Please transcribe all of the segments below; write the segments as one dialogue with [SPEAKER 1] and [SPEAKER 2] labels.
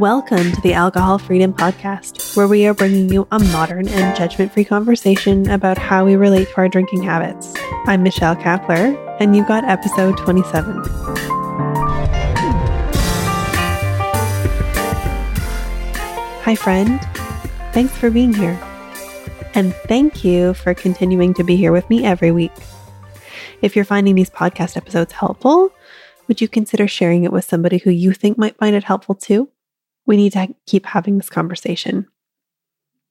[SPEAKER 1] Welcome to the Alcohol Freedom Podcast, where we are bringing you a modern and judgment free conversation about how we relate to our drinking habits. I'm Michelle Kapler, and you've got episode 27. Hi, friend. Thanks for being here. And thank you for continuing to be here with me every week. If you're finding these podcast episodes helpful, would you consider sharing it with somebody who you think might find it helpful too? We need to keep having this conversation.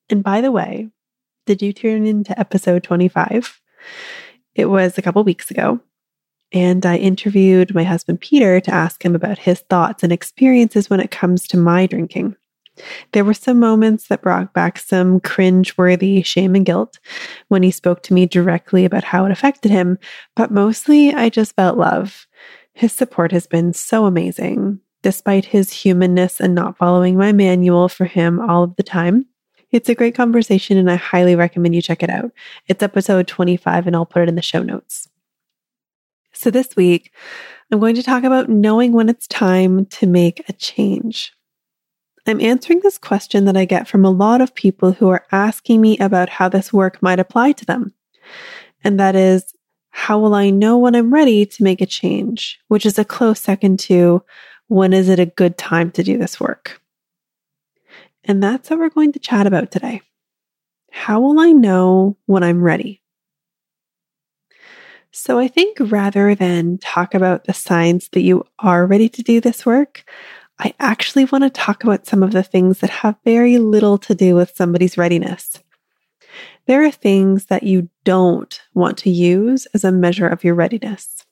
[SPEAKER 1] And by the way, did you tune into episode 25? It was a couple weeks ago. And I interviewed my husband Peter to ask him about his thoughts and experiences when it comes to my drinking. There were some moments that brought back some cringe-worthy shame and guilt when he spoke to me directly about how it affected him, but mostly I just felt love. His support has been so amazing, despite his humanness and not following my manual for him all of the time. It's a great conversation and I highly recommend you check it out. It's episode 25 and I'll put it in the show notes. So this week, I'm going to talk about knowing when it's time to make a change. I'm answering this question that I get from a lot of people who are asking me about how this work might apply to them. And that is, how will I know when I'm ready to make a change? Which is a close second to when is it a good time to do this work? And that's what we're going to chat about today. How will I know when I'm ready? So I think rather than talk about the signs that you are ready to do this work, I actually want to talk about some of the things that have very little to do with somebody's readiness. There are things that you don't want to use as a measure of your readiness.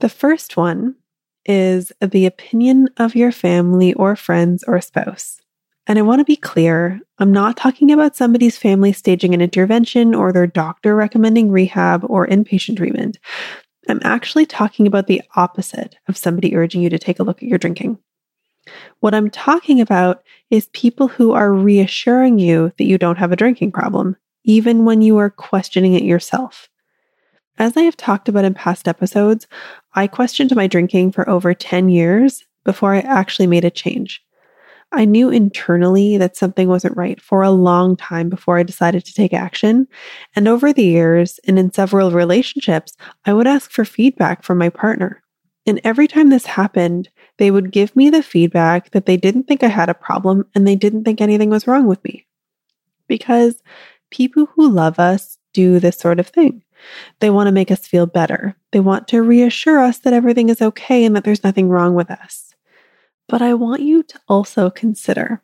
[SPEAKER 1] The first one is the opinion of your family or friends or spouse. And I want to be clear I'm not talking about somebody's family staging an intervention or their doctor recommending rehab or inpatient treatment. I'm actually talking about the opposite of somebody urging you to take a look at your drinking. What I'm talking about is people who are reassuring you that you don't have a drinking problem, even when you are questioning it yourself. As I have talked about in past episodes, I questioned my drinking for over 10 years before I actually made a change. I knew internally that something wasn't right for a long time before I decided to take action. And over the years and in several relationships, I would ask for feedback from my partner. And every time this happened, they would give me the feedback that they didn't think I had a problem and they didn't think anything was wrong with me. Because people who love us do this sort of thing. They want to make us feel better. They want to reassure us that everything is okay and that there's nothing wrong with us. But I want you to also consider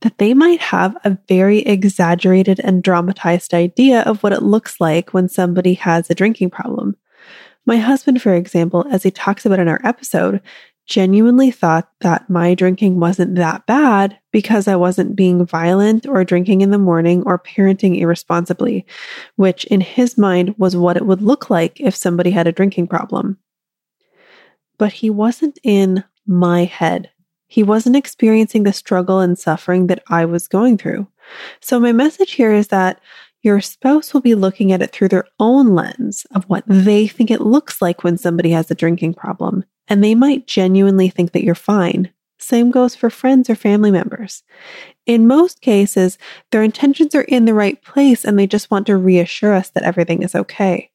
[SPEAKER 1] that they might have a very exaggerated and dramatized idea of what it looks like when somebody has a drinking problem. My husband, for example, as he talks about in our episode, genuinely thought that my drinking wasn't that bad because I wasn't being violent or drinking in the morning or parenting irresponsibly, which in his mind was what it would look like if somebody had a drinking problem. But he wasn't in my head. He wasn't experiencing the struggle and suffering that I was going through. So, my message here is that your spouse will be looking at it through their own lens of what they think it looks like when somebody has a drinking problem. And they might genuinely think that you're fine. Same goes for friends or family members. In most cases, their intentions are in the right place and they just want to reassure us that everything is okay.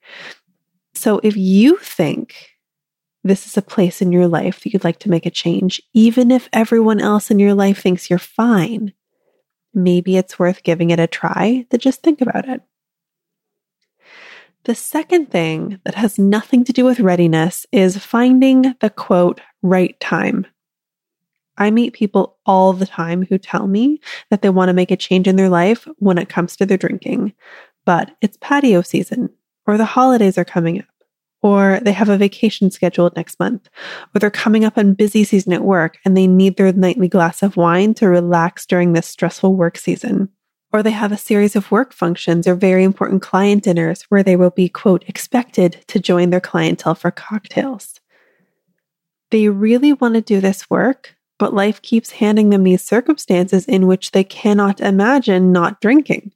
[SPEAKER 1] So if you think this is a place in your life that you'd like to make a change, even if everyone else in your life thinks you're fine, maybe it's worth giving it a try to just think about it. The second thing that has nothing to do with readiness is finding the quote, right time. I meet people all the time who tell me that they want to make a change in their life when it comes to their drinking, but it's patio season or the holidays are coming up or they have a vacation scheduled next month, or they're coming up on busy season at work and they need their nightly glass of wine to relax during this stressful work season. Or they have a series of work functions or very important client dinners where they will be, quote, expected to join their clientele for cocktails. They really want to do this work, but life keeps handing them these circumstances in which they cannot imagine not drinking.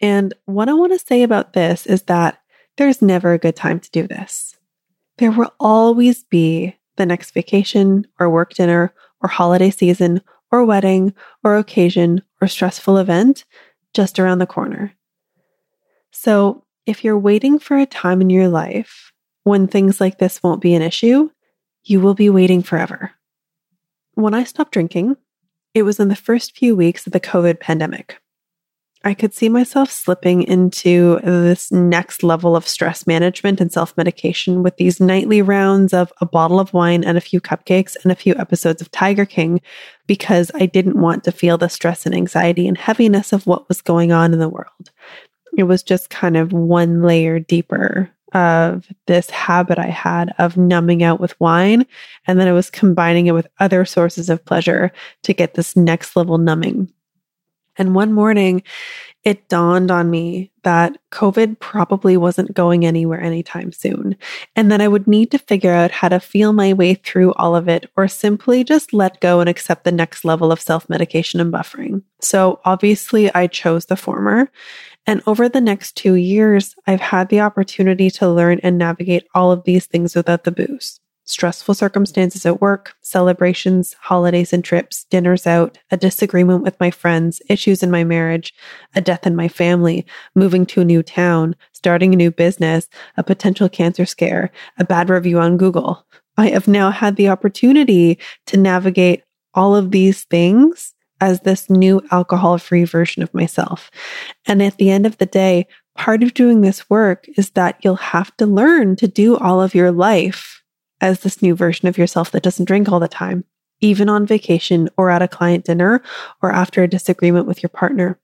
[SPEAKER 1] And what I want to say about this is that there's never a good time to do this. There will always be the next vacation or work dinner or holiday season or wedding or occasion or stressful event just around the corner. So, if you're waiting for a time in your life when things like this won't be an issue, you will be waiting forever. When I stopped drinking, it was in the first few weeks of the COVID pandemic. I could see myself slipping into this next level of stress management and self medication with these nightly rounds of a bottle of wine and a few cupcakes and a few episodes of Tiger King because I didn't want to feel the stress and anxiety and heaviness of what was going on in the world. It was just kind of one layer deeper of this habit I had of numbing out with wine. And then I was combining it with other sources of pleasure to get this next level numbing. And one morning, it dawned on me that COVID probably wasn't going anywhere anytime soon, and that I would need to figure out how to feel my way through all of it or simply just let go and accept the next level of self medication and buffering. So obviously, I chose the former. And over the next two years, I've had the opportunity to learn and navigate all of these things without the booze stressful circumstances at work, celebrations, holidays and trips, dinners out, a disagreement with my friends, issues in my marriage, a death in my family, moving to a new town, starting a new business, a potential cancer scare, a bad review on Google. I have now had the opportunity to navigate all of these things as this new alcohol free version of myself. And at the end of the day, part of doing this work is that you'll have to learn to do all of your life as this new version of yourself that doesn't drink all the time, even on vacation or at a client dinner or after a disagreement with your partner.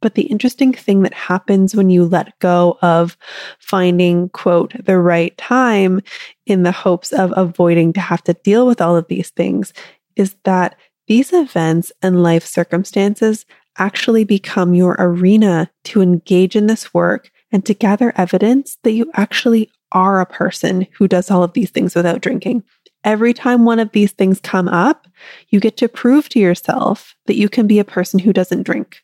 [SPEAKER 1] But the interesting thing that happens when you let go of finding, quote, the right time in the hopes of avoiding to have to deal with all of these things is that these events and life circumstances actually become your arena to engage in this work and to gather evidence that you actually are a person who does all of these things without drinking. Every time one of these things come up, you get to prove to yourself that you can be a person who doesn't drink.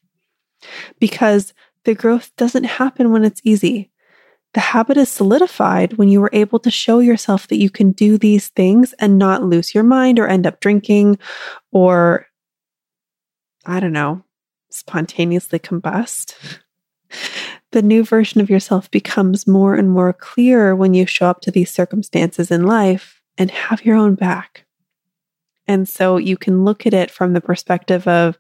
[SPEAKER 1] Because the growth doesn't happen when it's easy. The habit is solidified when you are able to show yourself that you can do these things and not lose your mind or end up drinking or, I don't know, spontaneously combust. The new version of yourself becomes more and more clear when you show up to these circumstances in life and have your own back. And so you can look at it from the perspective of,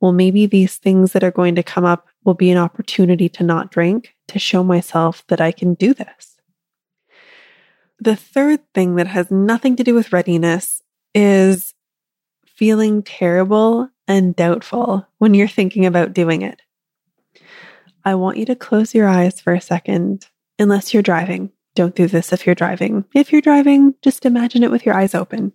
[SPEAKER 1] well, maybe these things that are going to come up will be an opportunity to not drink, to show myself that I can do this. The third thing that has nothing to do with readiness is feeling terrible and doubtful when you're thinking about doing it. I want you to close your eyes for a second, unless you're driving. Don't do this if you're driving. If you're driving, just imagine it with your eyes open.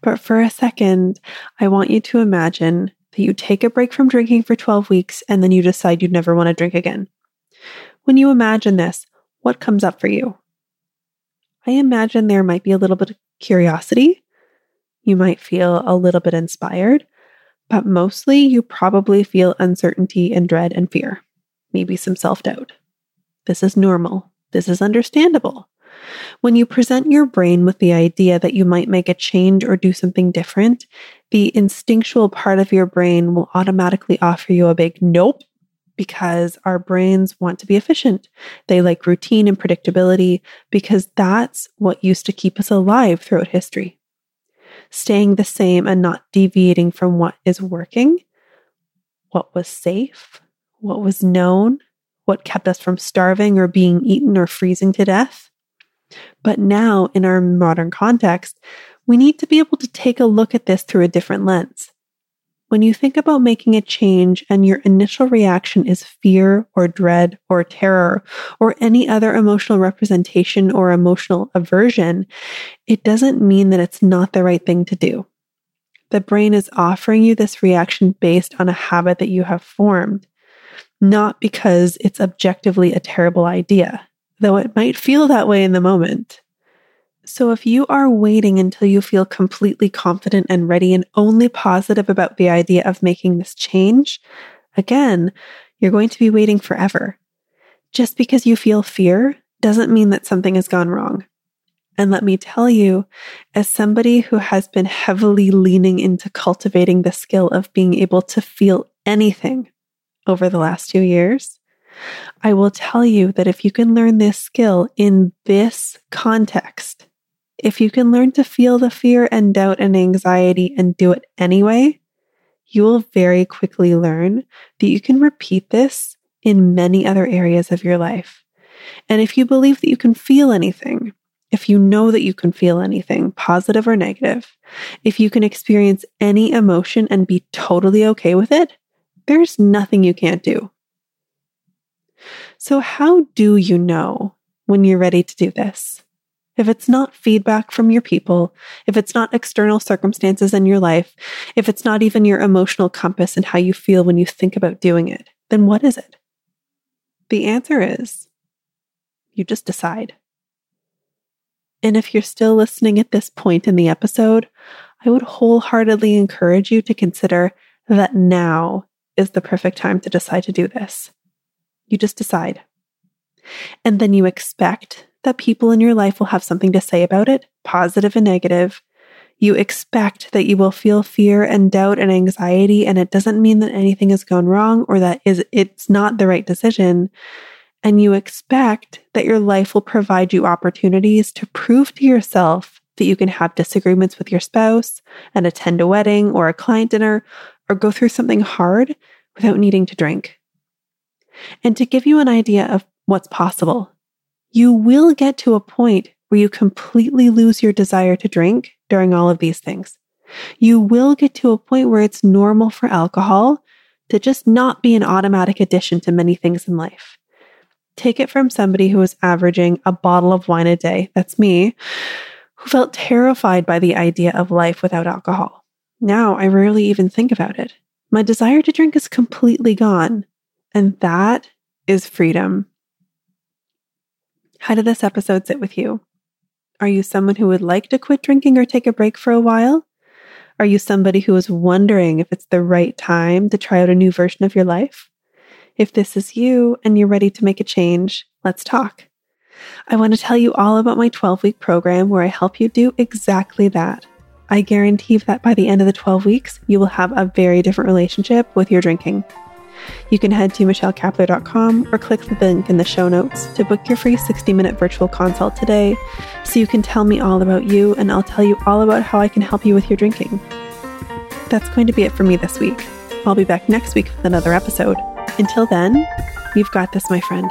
[SPEAKER 1] But for a second, I want you to imagine that you take a break from drinking for 12 weeks and then you decide you never want to drink again. When you imagine this, what comes up for you? I imagine there might be a little bit of curiosity. You might feel a little bit inspired, but mostly you probably feel uncertainty and dread and fear maybe some self doubt. This is normal. This is understandable. When you present your brain with the idea that you might make a change or do something different, the instinctual part of your brain will automatically offer you a big nope because our brains want to be efficient. They like routine and predictability because that's what used to keep us alive throughout history. Staying the same and not deviating from what is working, what was safe, what was known, what kept us from starving or being eaten or freezing to death. But now, in our modern context, we need to be able to take a look at this through a different lens. When you think about making a change and your initial reaction is fear or dread or terror or any other emotional representation or emotional aversion, it doesn't mean that it's not the right thing to do. The brain is offering you this reaction based on a habit that you have formed not because it's objectively a terrible idea, though it might feel that way in the moment. So if you are waiting until you feel completely confident and ready and only positive about the idea of making this change, again, you're going to be waiting forever. Just because you feel fear doesn't mean that something has gone wrong. And let me tell you, as somebody who has been heavily leaning into cultivating the skill of being able to feel anything over the last two years, I will tell you that if you can learn this skill in this context, if you can learn to feel the fear and doubt and anxiety and do it anyway, you will very quickly learn that you can repeat this in many other areas of your life. And if you believe that you can feel anything, if you know that you can feel anything, positive or negative, if you can experience any emotion and be totally okay with it, there's nothing you can't do. So, how do you know when you're ready to do this? If it's not feedback from your people, if it's not external circumstances in your life, if it's not even your emotional compass and how you feel when you think about doing it, then what is it? The answer is you just decide. And if you're still listening at this point in the episode, I would wholeheartedly encourage you to consider that now is the perfect time to decide to do this. You just decide. And then you expect that people in your life will have something to say about it, positive and negative. You expect that you will feel fear and doubt and anxiety, and it doesn't mean that anything has gone wrong or that is it's not the right decision. And you expect that your life will provide you opportunities to prove to yourself that you can have disagreements with your spouse and attend a wedding or a client dinner or go through something hard without needing to drink. And to give you an idea of what's possible, you will get to a point where you completely lose your desire to drink during all of these things. You will get to a point where it's normal for alcohol to just not be an automatic addition to many things in life. Take it from somebody who was averaging a bottle of wine a day, that's me, who felt terrified by the idea of life without alcohol. Now I rarely even think about it. My desire to drink is completely gone. And that is freedom. How did this episode sit with you? Are you someone who would like to quit drinking or take a break for a while? Are you somebody who is wondering if it's the right time to try out a new version of your life? If this is you and you're ready to make a change, let's talk. I want to tell you all about my 12 week program where I help you do exactly that. I guarantee that by the end of the 12 weeks, you will have a very different relationship with your drinking. You can head to michellekapler.com or click the link in the show notes to book your free 60 minute virtual consult today so you can tell me all about you and I'll tell you all about how I can help you with your drinking. That's going to be it for me this week. I'll be back next week with another episode. Until then, you've got this, my friend.